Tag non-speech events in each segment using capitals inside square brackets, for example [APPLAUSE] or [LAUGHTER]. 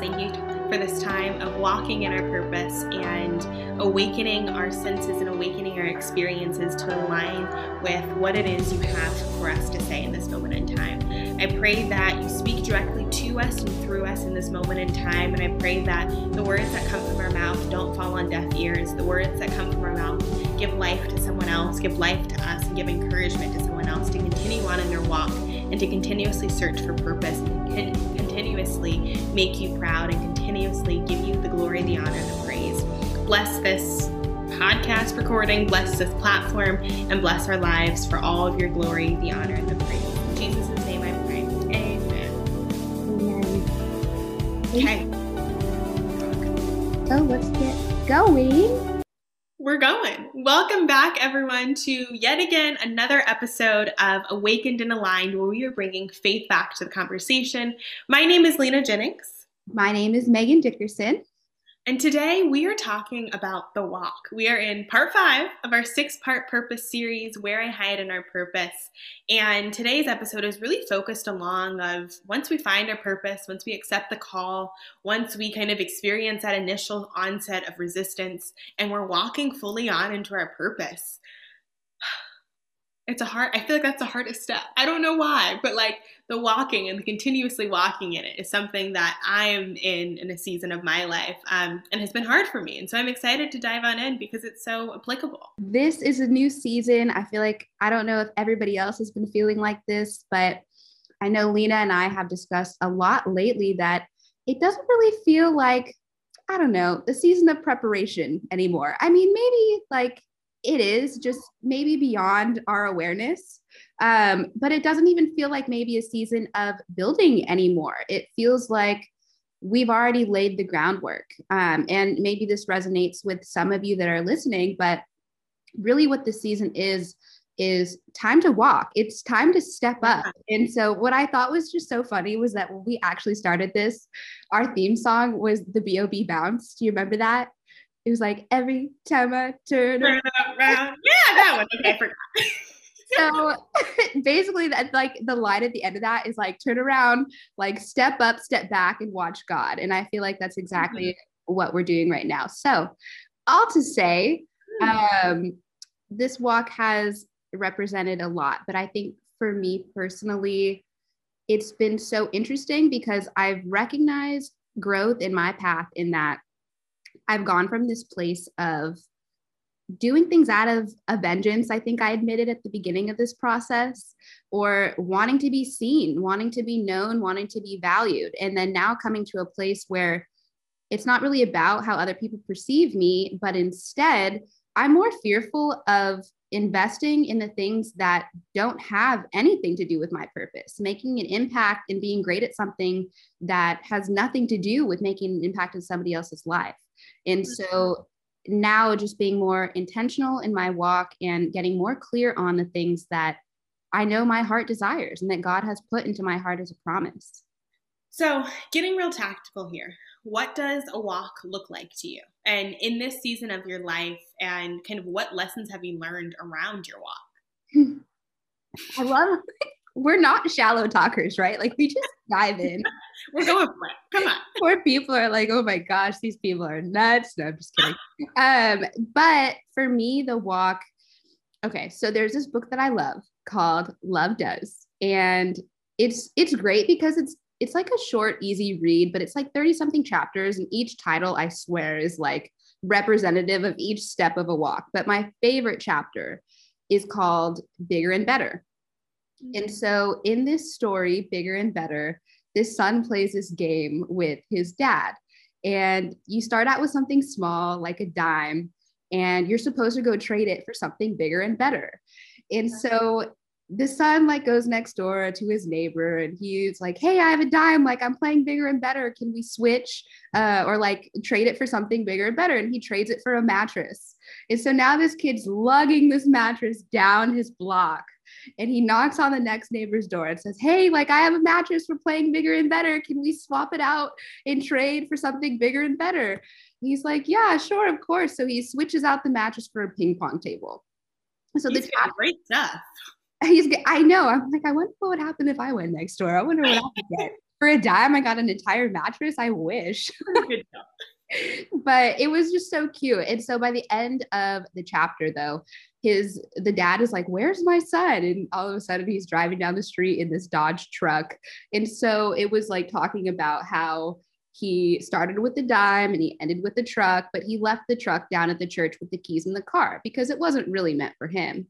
thank you for this time of walking in our purpose and awakening our senses and awakening our experiences to align with what it is you have for us to say in this moment in time. I pray that you speak directly to us and through us in this moment in time. And I pray that the words that come from our mouth don't fall on deaf ears. The words that come from our mouth give life to someone else, give life to us, and give encouragement to someone else to continue on in their walk and to continuously search for purpose and continuously make you proud and continuously give you the glory, the honor, the praise. Bless this podcast recording, bless this platform, and bless our lives for all of your glory, the honor, and the praise. In Jesus' name I pray. Amen. Amen. Okay. So let's get going. We're going. Welcome back, everyone, to yet again another episode of Awakened and Aligned, where we are bringing faith back to the conversation. My name is Lena Jennings. My name is Megan Dickerson. And today we are talking about the walk. We are in part five of our six part purpose series, Where I Hide in Our Purpose. And today's episode is really focused along of once we find our purpose, once we accept the call, once we kind of experience that initial onset of resistance, and we're walking fully on into our purpose. It's a hard, I feel like that's the hardest step. I don't know why, but like the walking and the continuously walking in it is something that I am in in a season of my life um, and has been hard for me. And so I'm excited to dive on in because it's so applicable. This is a new season. I feel like I don't know if everybody else has been feeling like this, but I know Lena and I have discussed a lot lately that it doesn't really feel like, I don't know, the season of preparation anymore. I mean, maybe like it is just maybe beyond our awareness. Um, but it doesn't even feel like maybe a season of building anymore. It feels like we've already laid the groundwork. Um, and maybe this resonates with some of you that are listening, but really what the season is is time to walk. It's time to step up. And so what I thought was just so funny was that when we actually started this, our theme song was the BOB bounce. Do you remember that? It was like every time I turn, turn around. Yeah, that one. Okay, I forgot. so [LAUGHS] basically that like the line at the end of that is like turn around like step up step back and watch god and i feel like that's exactly mm-hmm. what we're doing right now so all to say hmm. um, this walk has represented a lot but i think for me personally it's been so interesting because i've recognized growth in my path in that I've gone from this place of doing things out of a vengeance, I think I admitted at the beginning of this process, or wanting to be seen, wanting to be known, wanting to be valued. And then now coming to a place where it's not really about how other people perceive me, but instead, I'm more fearful of investing in the things that don't have anything to do with my purpose, making an impact and being great at something that has nothing to do with making an impact in somebody else's life. And mm-hmm. so now just being more intentional in my walk and getting more clear on the things that I know my heart desires and that God has put into my heart as a promise. So, getting real tactical here, what does a walk look like to you? And in this season of your life, and kind of what lessons have you learned around your walk? [LAUGHS] I love [LAUGHS] we're not shallow talkers, right? Like we just dive in. [LAUGHS] we're going for it. Come on. Poor people are like, oh my gosh, these people are nuts. No, I'm just kidding. um, but for me, the walk, okay, so there's this book that I love called Love Does. And it's it's great because it's it's like a short, easy read, but it's like 30 something chapters, and each title, I swear, is like representative of each step of a walk. But my favorite chapter is called Bigger and Better and mm-hmm. so in this story, Bigger and Better, this son plays this game with his dad. And you start out with something small, like a dime, and you're supposed to go trade it for something bigger and better. And so the son like goes next door to his neighbor and he's like hey i have a dime. Like i'm playing bigger and better. Can we switch uh, or like trade it for something bigger and better? And he trades it for a mattress. And so now this kid's lugging this mattress down his block and he knocks on the next neighbor's door and says, Hey, like I have a mattress for playing bigger and better. Can we swap it out and trade for something bigger and better? he's like, Yeah, sure, of course. So he switches out the mattress for a ping pong table. So he's the tap- great stuff. He's I know. I'm like, I wonder what would happen if I went next door. I wonder what I would get. For a dime, I got an entire mattress. I wish. [LAUGHS] but it was just so cute. And so by the end of the chapter, though, his the dad is like, "Where's my son?" And all of a sudden, he's driving down the street in this Dodge truck. And so it was like talking about how he started with the dime and he ended with the truck, but he left the truck down at the church with the keys in the car because it wasn't really meant for him.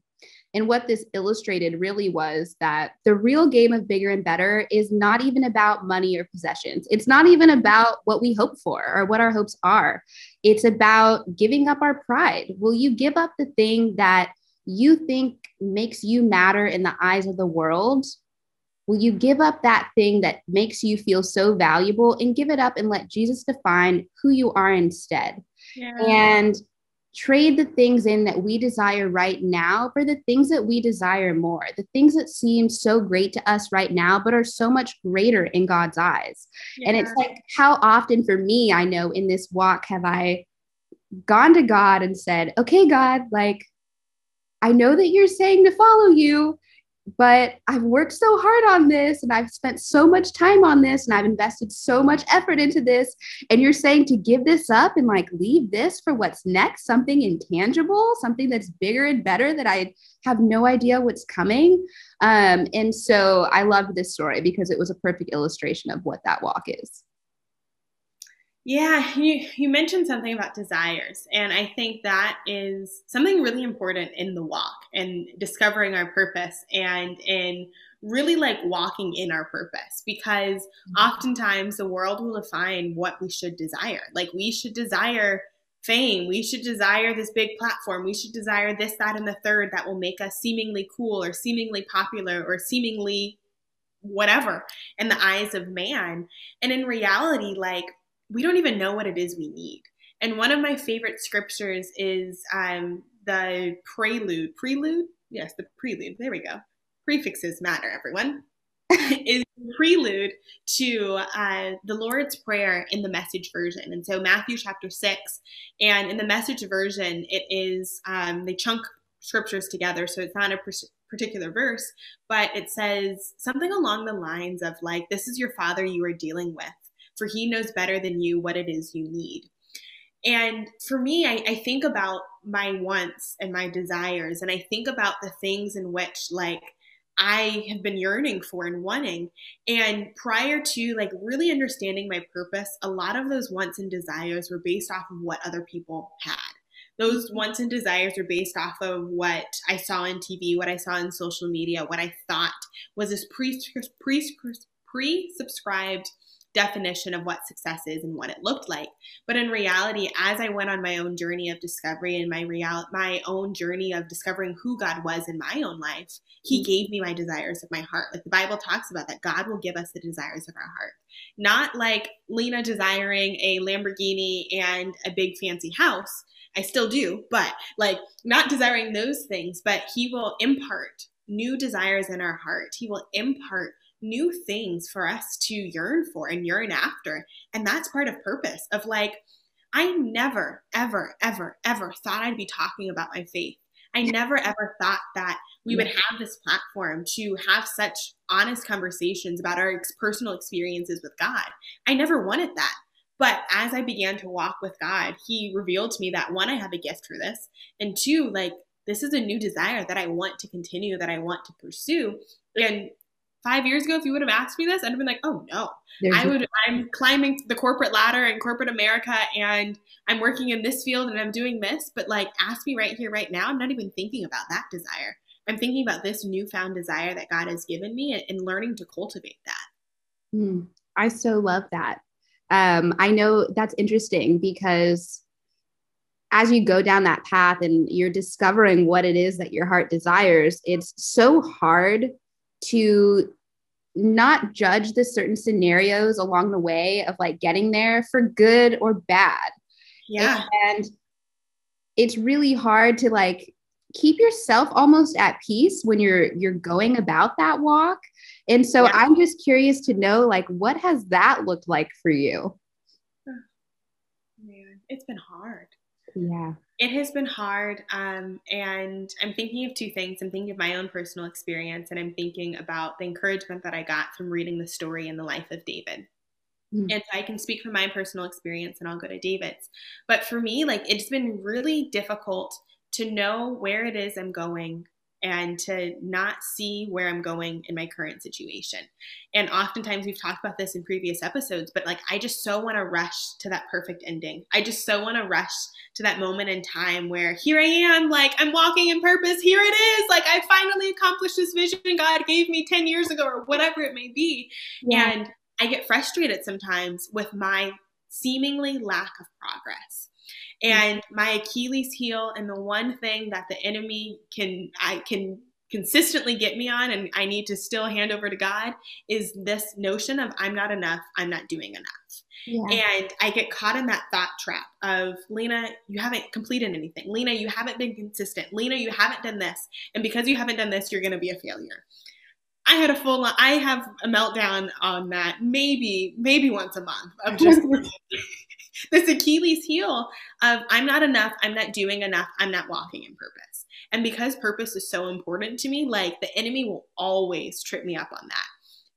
And what this illustrated really was that the real game of bigger and better is not even about money or possessions. It's not even about what we hope for or what our hopes are. It's about giving up our pride. Will you give up the thing that you think makes you matter in the eyes of the world? Will you give up that thing that makes you feel so valuable and give it up and let Jesus define who you are instead? Yeah. And trade the things in that we desire right now for the things that we desire more, the things that seem so great to us right now, but are so much greater in God's eyes. Yeah. And it's like, how often for me, I know in this walk have I gone to God and said, okay, God, like, I know that you're saying to follow you, but I've worked so hard on this and I've spent so much time on this and I've invested so much effort into this. And you're saying to give this up and like leave this for what's next, something intangible, something that's bigger and better that I have no idea what's coming. Um, and so I loved this story because it was a perfect illustration of what that walk is. Yeah, you, you mentioned something about desires, and I think that is something really important in the walk and discovering our purpose and in really like walking in our purpose because mm-hmm. oftentimes the world will define what we should desire. Like we should desire fame, we should desire this big platform, we should desire this, that, and the third that will make us seemingly cool or seemingly popular or seemingly whatever in the eyes of man. And in reality, like we don't even know what it is we need. And one of my favorite scriptures is um, the prelude. Prelude? Yes, the prelude. There we go. Prefixes matter, everyone. [LAUGHS] is prelude to uh, the Lord's Prayer in the message version. And so, Matthew chapter 6, and in the message version, it is, um, they chunk scriptures together. So, it's not a particular verse, but it says something along the lines of, like, this is your father you are dealing with for he knows better than you what it is you need. And for me, I, I, think about my wants and my desires, and I think about the things in which, like, I have been yearning for and wanting. And prior to like really understanding my purpose, a lot of those wants and desires were based off of what other people had. Those mm-hmm. wants and desires were based off of what I saw on TV, what I saw in social media, what I thought was this pre pre pre subscribed definition of what success is and what it looked like. But in reality, as I went on my own journey of discovery and my real my own journey of discovering who God was in my own life, He mm-hmm. gave me my desires of my heart. Like the Bible talks about that God will give us the desires of our heart. Not like Lena desiring a Lamborghini and a big fancy house. I still do, but like not desiring those things, but He will impart new desires in our heart. He will impart new things for us to yearn for and yearn after. And that's part of purpose of like, I never, ever, ever, ever thought I'd be talking about my faith. I never ever thought that we would have this platform to have such honest conversations about our ex- personal experiences with God. I never wanted that. But as I began to walk with God, He revealed to me that one, I have a gift for this, and two, like, this is a new desire that I want to continue, that I want to pursue. And five years ago, if you would have asked me this, I'd have been like, oh no. There's I would I'm climbing the corporate ladder in corporate America and I'm working in this field and I'm doing this, but like ask me right here, right now, I'm not even thinking about that desire. I'm thinking about this newfound desire that God has given me and, and learning to cultivate that. Mm, I so love that. Um, I know that's interesting because as you go down that path and you're discovering what it is that your heart desires, it's so hard to not judge the certain scenarios along the way of like getting there for good or bad. Yeah. And it's really hard to like keep yourself almost at peace when you're you're going about that walk. And so yeah. I'm just curious to know like what has that looked like for you? Man, it's been hard. Yeah. It has been hard. Um, and I'm thinking of two things. I'm thinking of my own personal experience, and I'm thinking about the encouragement that I got from reading the story in the life of David. Mm-hmm. And so I can speak from my personal experience and I'll go to David's. But for me, like it's been really difficult to know where it is I'm going and to not see where I'm going in my current situation. And oftentimes we've talked about this in previous episodes, but like I just so want to rush to that perfect ending. I just so want to rush to that moment in time where here I am, like I'm walking in purpose. Here it is. Like I finally accomplished this vision God gave me 10 years ago or whatever it may be. Yeah. And I get frustrated sometimes with my seemingly lack of progress. And my Achilles heel and the one thing that the enemy can I can consistently get me on and I need to still hand over to God is this notion of I'm not enough, I'm not doing enough. Yeah. And I get caught in that thought trap of Lena, you haven't completed anything. Lena, you haven't been consistent. Lena, you haven't done this. And because you haven't done this, you're going to be a failure. I had a full I have a meltdown on that maybe maybe once a month of just [LAUGHS] [LAUGHS] this Achilles heel of I'm not enough, I'm not doing enough, I'm not walking in purpose. And because purpose is so important to me, like the enemy will always trip me up on that.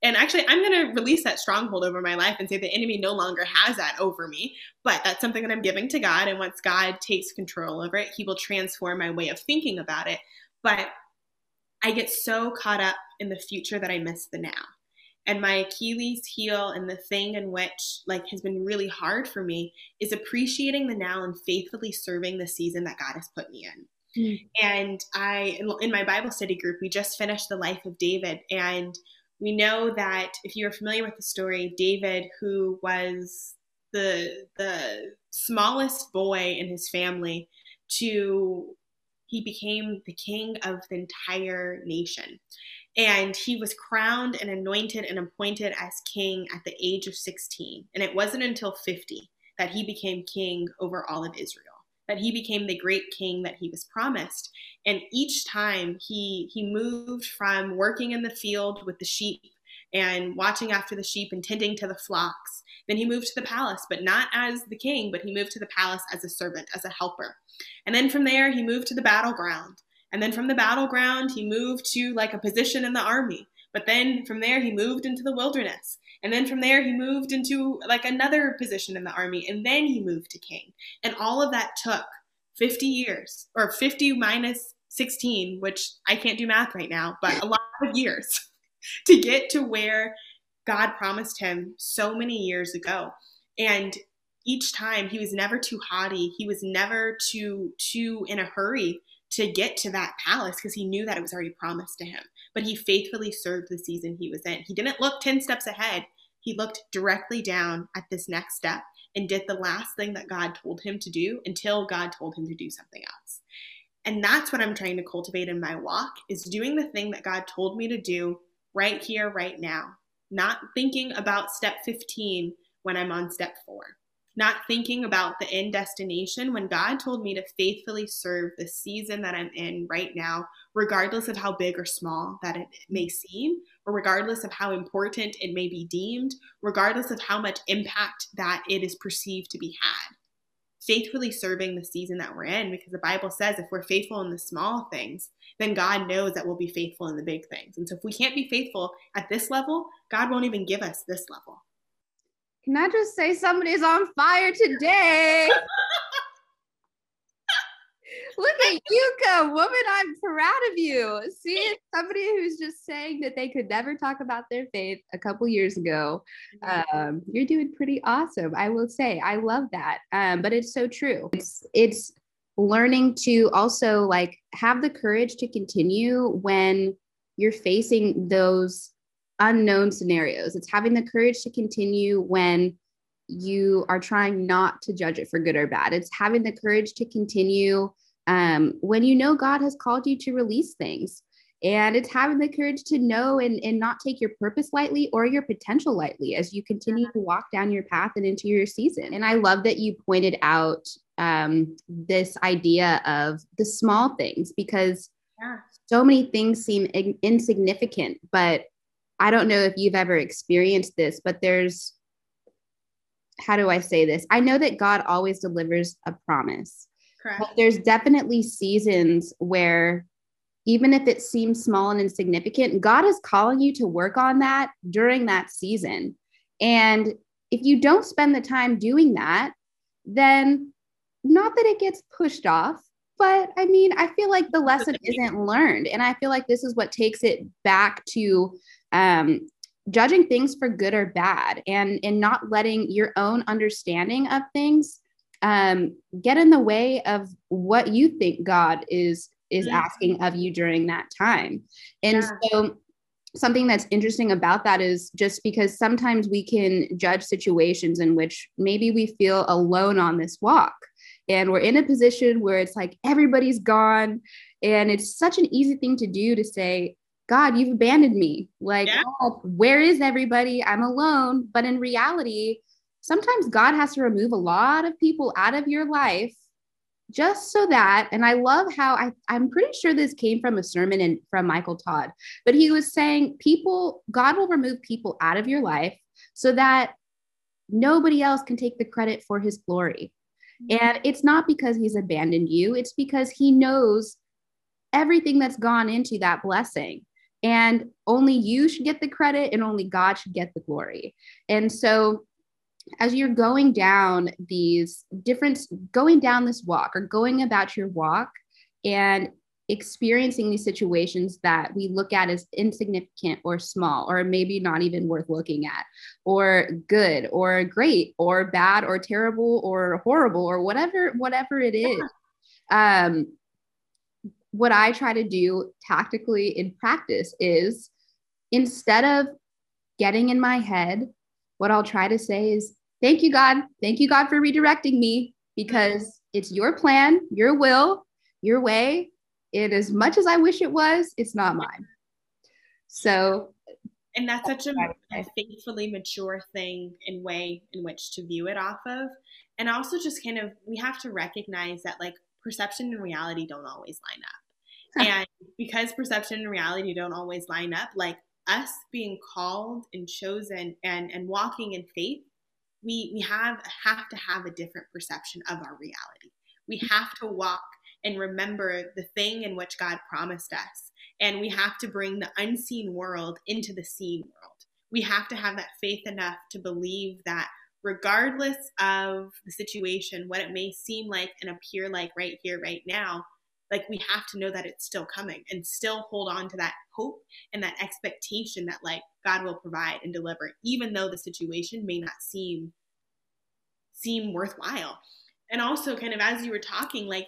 And actually, I'm going to release that stronghold over my life and say the enemy no longer has that over me. But that's something that I'm giving to God. And once God takes control over it, He will transform my way of thinking about it. But I get so caught up in the future that I miss the now. And my Achilles heel and the thing in which like has been really hard for me is appreciating the now and faithfully serving the season that God has put me in. Mm. And I in my Bible study group, we just finished the life of David and we know that if you are familiar with the story, David, who was the the smallest boy in his family to he became the king of the entire nation. And he was crowned and anointed and appointed as king at the age of 16. And it wasn't until 50 that he became king over all of Israel, that he became the great king that he was promised. And each time he he moved from working in the field with the sheep and watching after the sheep and tending to the flocks. Then he moved to the palace, but not as the king, but he moved to the palace as a servant, as a helper. And then from there, he moved to the battleground. And then from the battleground, he moved to like a position in the army. But then from there, he moved into the wilderness. And then from there, he moved into like another position in the army. And then he moved to king. And all of that took 50 years or 50 minus 16, which I can't do math right now, but a lot of years [LAUGHS] to get to where God promised him so many years ago. And each time he was never too haughty. He was never too too in a hurry to get to that palace because he knew that it was already promised to him. But he faithfully served the season he was in. He didn't look 10 steps ahead. He looked directly down at this next step and did the last thing that God told him to do until God told him to do something else. And that's what I'm trying to cultivate in my walk is doing the thing that God told me to do right here right now. Not thinking about step 15 when I'm on step 4 not thinking about the end destination when God told me to faithfully serve the season that I'm in right now, regardless of how big or small that it may mm-hmm. seem, or regardless of how important it may be deemed, regardless of how much impact that it is perceived to be had. Faithfully serving the season that we're in, because the Bible says if we're faithful in the small things, then God knows that we'll be faithful in the big things. And so if we can't be faithful at this level, God won't even give us this level. Can I just say somebody's on fire today? [LAUGHS] Look at you go, woman. I'm proud of you. See, somebody who's just saying that they could never talk about their faith a couple years ago. Um, you're doing pretty awesome. I will say, I love that. Um, but it's so true. It's it's learning to also like have the courage to continue when you're facing those unknown scenarios. It's having the courage to continue when you are trying not to judge it for good or bad. It's having the courage to continue um, when you know God has called you to release things. And it's having the courage to know and, and not take your purpose lightly or your potential lightly as you continue to walk down your path and into your season. And I love that you pointed out um, this idea of the small things because yeah. so many things seem in- insignificant, but I don't know if you've ever experienced this, but there's, how do I say this? I know that God always delivers a promise. Correct. But there's definitely seasons where even if it seems small and insignificant, God is calling you to work on that during that season. And if you don't spend the time doing that, then not that it gets pushed off, but I mean, I feel like the lesson isn't learned. And I feel like this is what takes it back to um, judging things for good or bad and, and not letting your own understanding of things um, get in the way of what you think God is is mm-hmm. asking of you during that time. And yeah. so something that's interesting about that is just because sometimes we can judge situations in which maybe we feel alone on this walk and we're in a position where it's like everybody's gone and it's such an easy thing to do to say god you've abandoned me. Like yeah. oh, where is everybody? I'm alone. But in reality sometimes god has to remove a lot of people out of your life just so that and i love how I, i'm pretty sure this came from a sermon in, from michael todd but he was saying people god will remove people out of your life so that nobody else can take the credit for his glory. Mm-hmm. and it's not because he's abandoned you. It's because he knows everything that's gone into that blessing and only you should get the credit and only god should get the glory and so as you're going down these different going down this walk or going about your walk and experiencing these situations that we look at as insignificant or small or maybe not even worth looking at or good or great or bad or terrible or horrible or whatever whatever it is yeah. um what i try to do tactically in practice is instead of getting in my head what I'll try to say is, Thank you, God. Thank you, God, for redirecting me because it's your plan, your will, your way. And as much as I wish it was, it's not mine. So, and that's such a, a faithfully mature thing in way in which to view it off of. And also, just kind of, we have to recognize that like perception and reality don't always line up. And because perception and reality don't always line up, like us being called and chosen and and walking in faith we we have have to have a different perception of our reality. We have to walk and remember the thing in which god promised us. And we have to bring the unseen world into the seen world. We have to have that faith enough to believe that regardless of the situation what it may seem like and appear like right here right now like we have to know that it's still coming and still hold on to that hope and that expectation that like God will provide and deliver even though the situation may not seem seem worthwhile. And also kind of as you were talking like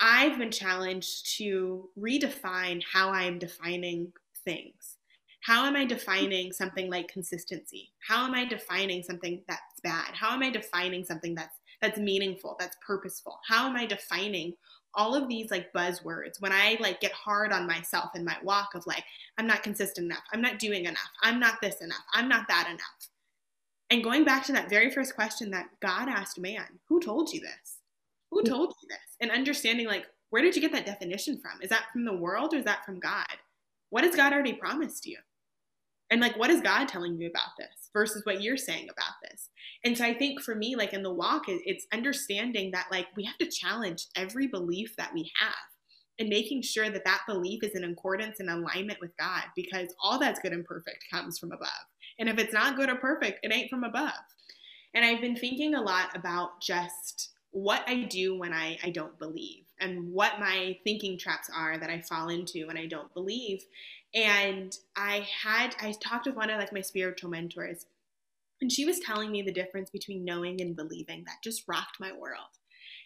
I've been challenged to redefine how I'm defining things. How am I defining something like consistency? How am I defining something that's bad? How am I defining something that's that's meaningful, that's purposeful? How am I defining all of these like buzzwords when I like get hard on myself in my walk of like, I'm not consistent enough, I'm not doing enough, I'm not this enough, I'm not that enough. And going back to that very first question that God asked man, who told you this? Who hmm. told you this? And understanding like, where did you get that definition from? Is that from the world or is that from God? What has God already promised you? And like, what is God telling you about this versus what you're saying about this? And so I think for me, like in the walk, it's understanding that like we have to challenge every belief that we have and making sure that that belief is in accordance and alignment with God because all that's good and perfect comes from above. And if it's not good or perfect, it ain't from above. And I've been thinking a lot about just what I do when I, I don't believe and what my thinking traps are that I fall into when I don't believe. And I had, I talked with one of like my spiritual mentors, and she was telling me the difference between knowing and believing that just rocked my world.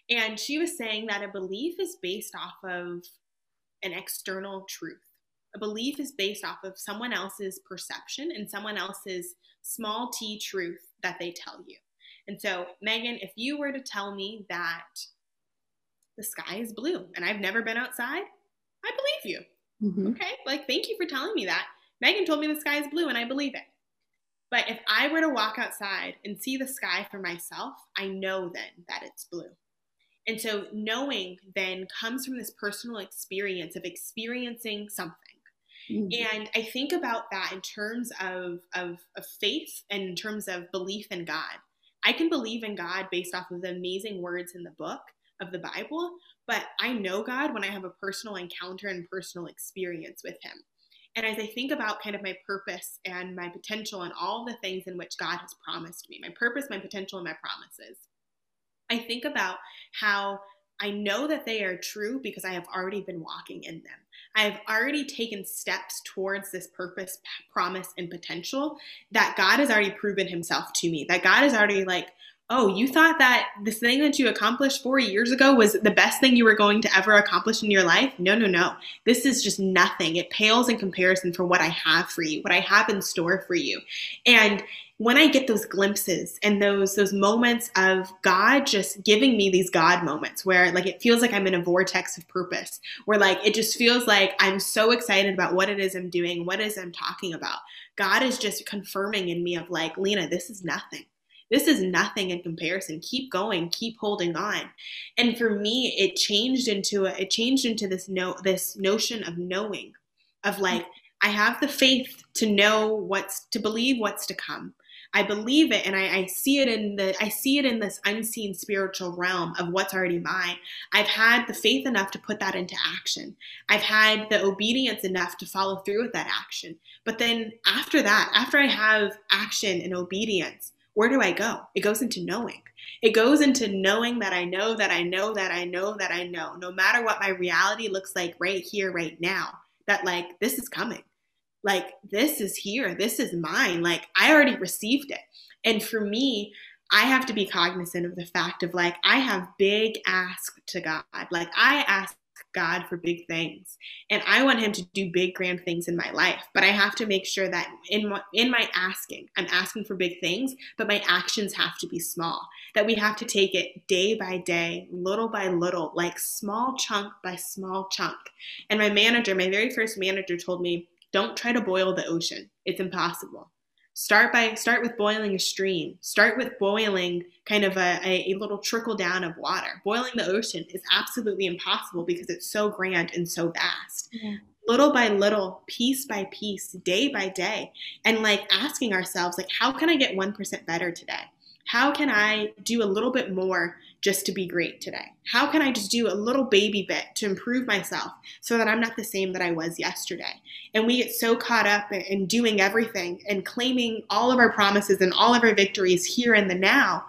And she was saying that a belief is based off of an external truth. A belief is based off of someone else's perception and someone else's small t truth that they tell you. And so, Megan, if you were to tell me that the sky is blue and I've never been outside, I believe you. Mm-hmm. Okay, like thank you for telling me that. Megan told me the sky is blue and I believe it. But if I were to walk outside and see the sky for myself, I know then that it's blue. And so knowing then comes from this personal experience of experiencing something. Mm-hmm. And I think about that in terms of, of, of faith and in terms of belief in God. I can believe in God based off of the amazing words in the book, of the Bible, but I know God when I have a personal encounter and personal experience with Him. And as I think about kind of my purpose and my potential and all the things in which God has promised me, my purpose, my potential, and my promises, I think about how I know that they are true because I have already been walking in them. I have already taken steps towards this purpose, promise, and potential that God has already proven himself to me. That God has already like oh, you thought that this thing that you accomplished four years ago was the best thing you were going to ever accomplish in your life? No, no, no. This is just nothing. It pales in comparison for what I have for you, what I have in store for you. And when I get those glimpses and those those moments of God just giving me these God moments where like it feels like I'm in a vortex of purpose, where like it just feels like I'm so excited about what it is I'm doing, what it is I'm talking about. God is just confirming in me of like, Lena, this is nothing. This is nothing in comparison. Keep going. Keep holding on. And for me it changed into a, it changed into this no this notion of knowing of like i have the faith to know what's to believe what's to come I believe it and I, I, see it in the I see it in this unseen spiritual realm of what's already mine. I've had the faith enough to put that into action. I've had the obedience enough to follow through with that action. But then after that, after I have action and obedience, where do I go? It goes into knowing. It goes into knowing that I know that I know that I know that I know, no matter what my reality looks like right here, right now, that like this is coming. Like this is here. This is mine. Like I already received it. And for me, I have to be cognizant of the fact of like, I have big ask to God. Like, I ask God for big things. And I want him to do big grand things in my life, but I have to make sure that in my, in my asking, I'm asking for big things, but my actions have to be small. That we have to take it day by day, little by little, like small chunk by small chunk. And my manager, my very first manager told me, don't try to boil the ocean. It's impossible. Start by start with boiling a stream. Start with boiling kind of a, a, a, little trickle down of water. Boiling the ocean is absolutely impossible because it's so grand and so vast. Yeah. Little by little, piece by piece, day by day, and like asking ourselves, like, how can I get 1% better today? How can I do a little bit more just to be great today? How can I just do a little baby bit to improve myself so that I'm not the same that I was yesterday? And we get so caught up in doing everything and claiming all of our promises and all of our victories here in the now.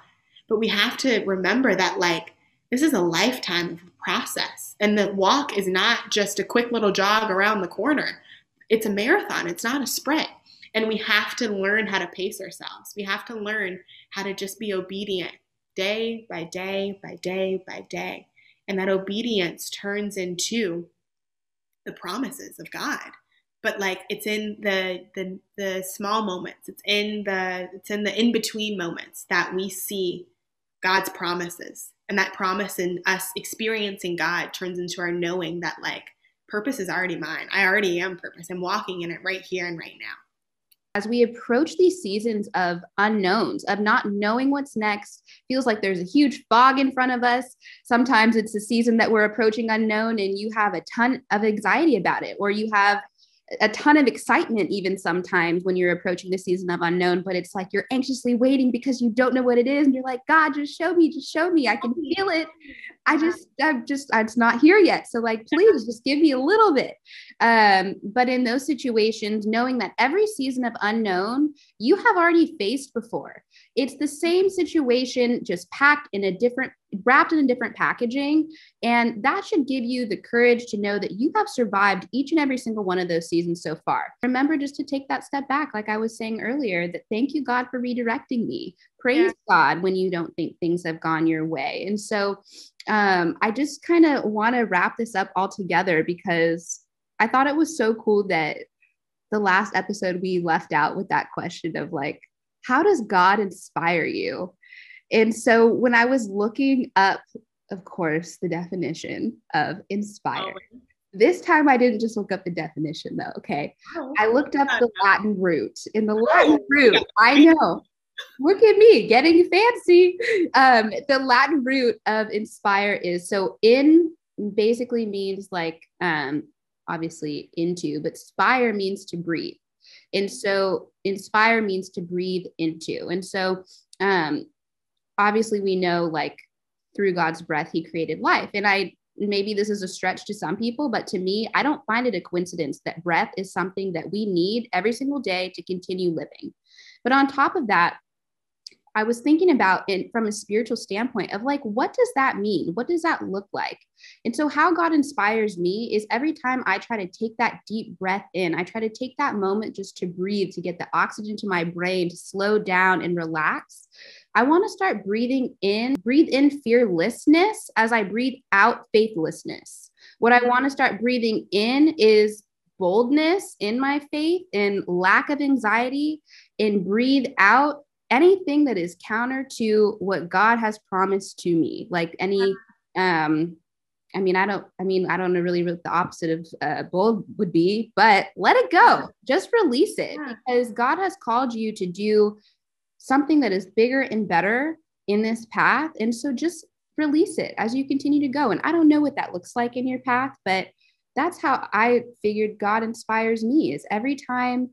But we have to remember that, like, this is a lifetime of process. And the walk is not just a quick little jog around the corner, it's a marathon, it's not a sprint. And we have to learn how to pace ourselves. We have to learn how to just be obedient day by day by day by day. And that obedience turns into the promises of God. But like it's in the the the small moments. It's in the it's in the in-between moments that we see God's promises. And that promise in us experiencing God turns into our knowing that like purpose is already mine. I already am purpose. I'm walking in it right here and right now as we approach these seasons of unknowns, of not knowing what's next, feels like there's a huge fog in front of us. Sometimes it's a season that we're approaching unknown and you have a ton of anxiety about it, or you have a ton of excitement even sometimes when you're approaching the season of unknown but it's like you're anxiously waiting because you don't know what it is and you're like god just show me just show me i can feel it i just i'm just it's not here yet so like please just give me a little bit um but in those situations knowing that every season of unknown you have already faced before it's the same situation just packed in a different wrapped in a different packaging. And that should give you the courage to know that you have survived each and every single one of those seasons so far. Remember just to take that step back, like I was saying earlier, that thank you, God, for redirecting me. Praise yeah. God when you don't think things have gone your way. And so um, I just kind of want to wrap this up all together because I thought it was so cool that the last episode we left out with that question of like, how does God inspire you? And so when I was looking up, of course, the definition of inspire, oh. this time I didn't just look up the definition though. Okay. Oh. I looked up the Latin root. In the Latin root, I know. Look at me getting fancy. Um, the Latin root of inspire is so in basically means like um, obviously into, but spire means to breathe. And so inspire means to breathe into. And so um, obviously we know like through God's breath, he created life. And I maybe this is a stretch to some people, but to me, I don't find it a coincidence that breath is something that we need every single day to continue living. But on top of that, I was thinking about it from a spiritual standpoint of like, what does that mean? What does that look like? And so, how God inspires me is every time I try to take that deep breath in, I try to take that moment just to breathe, to get the oxygen to my brain, to slow down and relax. I want to start breathing in, breathe in fearlessness as I breathe out faithlessness. What I want to start breathing in is boldness in my faith and lack of anxiety, and breathe out anything that is counter to what God has promised to me, like any, um, I mean, I don't, I mean, I don't know really what the opposite of uh, bold would be, but let it go. Just release it because God has called you to do something that is bigger and better in this path. And so just release it as you continue to go. And I don't know what that looks like in your path, but that's how I figured God inspires me is every time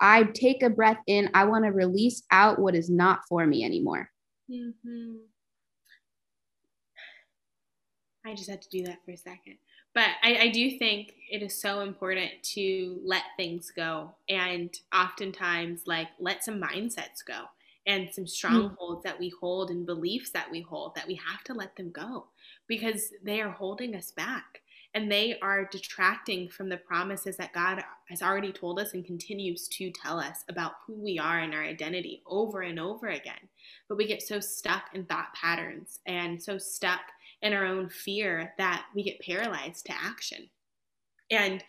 I take a breath in, I want to release out what is not for me anymore. Mm-hmm. I just had to do that for a second. But I, I, do think it is so important to let things go and oftentimes like let some mindsets go and some mm. strongholds mm. that we hold and beliefs that we hold that we have to let them go because they are holding us back and they are detracting from the promises that God has already told us and continues to tell us about who we are and our identity over and over again. But we get so stuck in thought patterns and so stuck in our own fear that we get paralyzed to action. And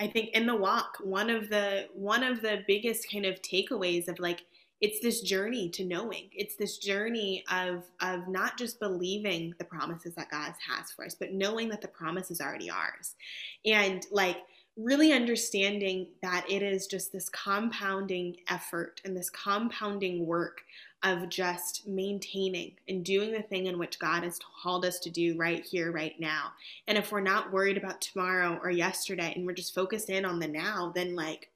I think in the walk, one of the one of the biggest kind of takeaways of like it's this journey to knowing. It's this journey of of not just believing the promises that god has for us but knowing that the promise is already ours. And like really understanding that it is just this compounding effort and this compounding work of just maintaining and doing the thing in which God has called us to do right here, right now. And if we're not worried about tomorrow or yesterday and we're just focused in on the now, then like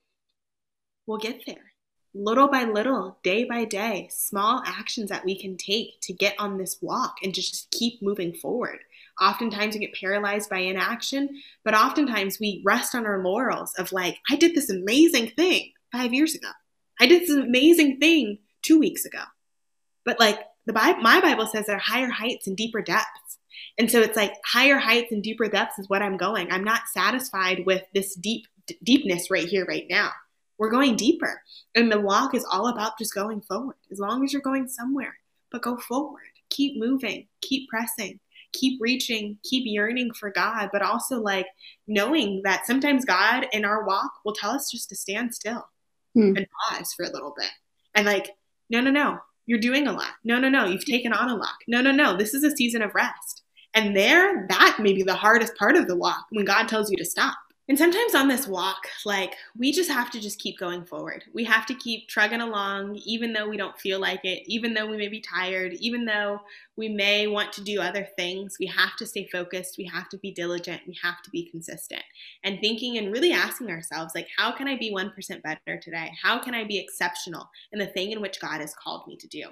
we'll get there little by little, day by day, small actions that we can take to get on this walk and just keep moving forward. Oftentimes we get paralyzed by inaction, but oftentimes we rest on our laurels of like, I did this amazing thing five years ago. I did this amazing thing two weeks ago. But like the Bible, my Bible says there are higher heights and deeper depths. And so it's like higher heights and deeper depths is what I'm going. I'm not satisfied with this deep d- deepness right here, right now. We're going deeper. And the walk is all about just going forward, as long as you're going somewhere. But go forward, keep moving, keep pressing, keep reaching, keep yearning for God, but also like knowing that sometimes God in our walk will tell us just to stand still hmm. and pause for a little bit. And like, no, no, no, you're doing a lot. No, no, no, you've taken on a lot. No, no, no, this is a season of rest. And there, that may be the hardest part of the walk when God tells you to stop. And sometimes on this walk, like we just have to just keep going forward. We have to keep trugging along, even though we don't feel like it, even though we may be tired, even though we may want to do other things. We have to stay focused. We have to be diligent. We have to be consistent. And thinking and really asking ourselves, like, how can I be 1% better today? How can I be exceptional in the thing in which God has called me to do?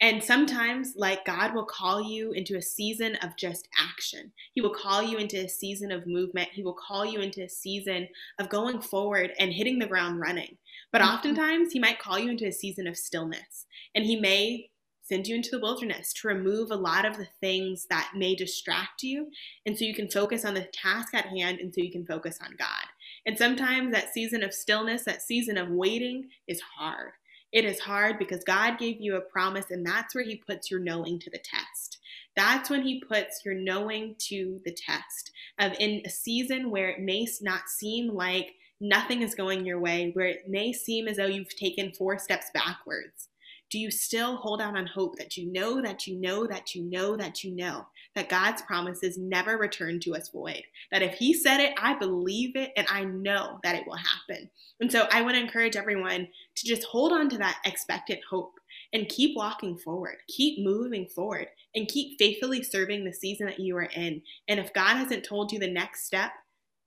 And sometimes, like, God will call you into a season of just action. He will call you into a season of movement. He will call you into a season of going forward and hitting the ground running. But mm-hmm. oftentimes, He might call you into a season of stillness. And He may send you into the wilderness to remove a lot of the things that may distract you. And so you can focus on the task at hand and so you can focus on God. And sometimes that season of stillness, that season of waiting is hard. It is hard because God gave you a promise, and that's where He puts your knowing to the test. That's when He puts your knowing to the test. Of in a season where it may not seem like nothing is going your way, where it may seem as though you've taken four steps backwards. Do you still hold out on hope that you know that you know that you know that you know that God's promises never return to us void? That if He said it, I believe it and I know that it will happen. And so I want to encourage everyone to just hold on to that expectant hope and keep walking forward, keep moving forward, and keep faithfully serving the season that you are in. And if God hasn't told you the next step,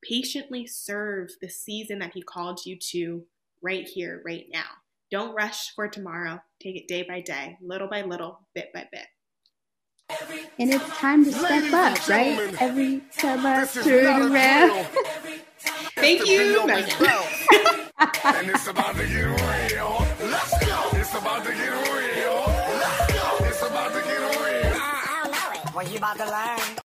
patiently serve the season that He called you to right here, right now. Don't rush for tomorrow. Take it day by day, little by little, bit by bit. And it's time to step up, right? Every time I turn around. Thank you, and it's about to get real. Let's go. It's about to get real. Let's go. It's about to get real. I, I know it. What you about to learn?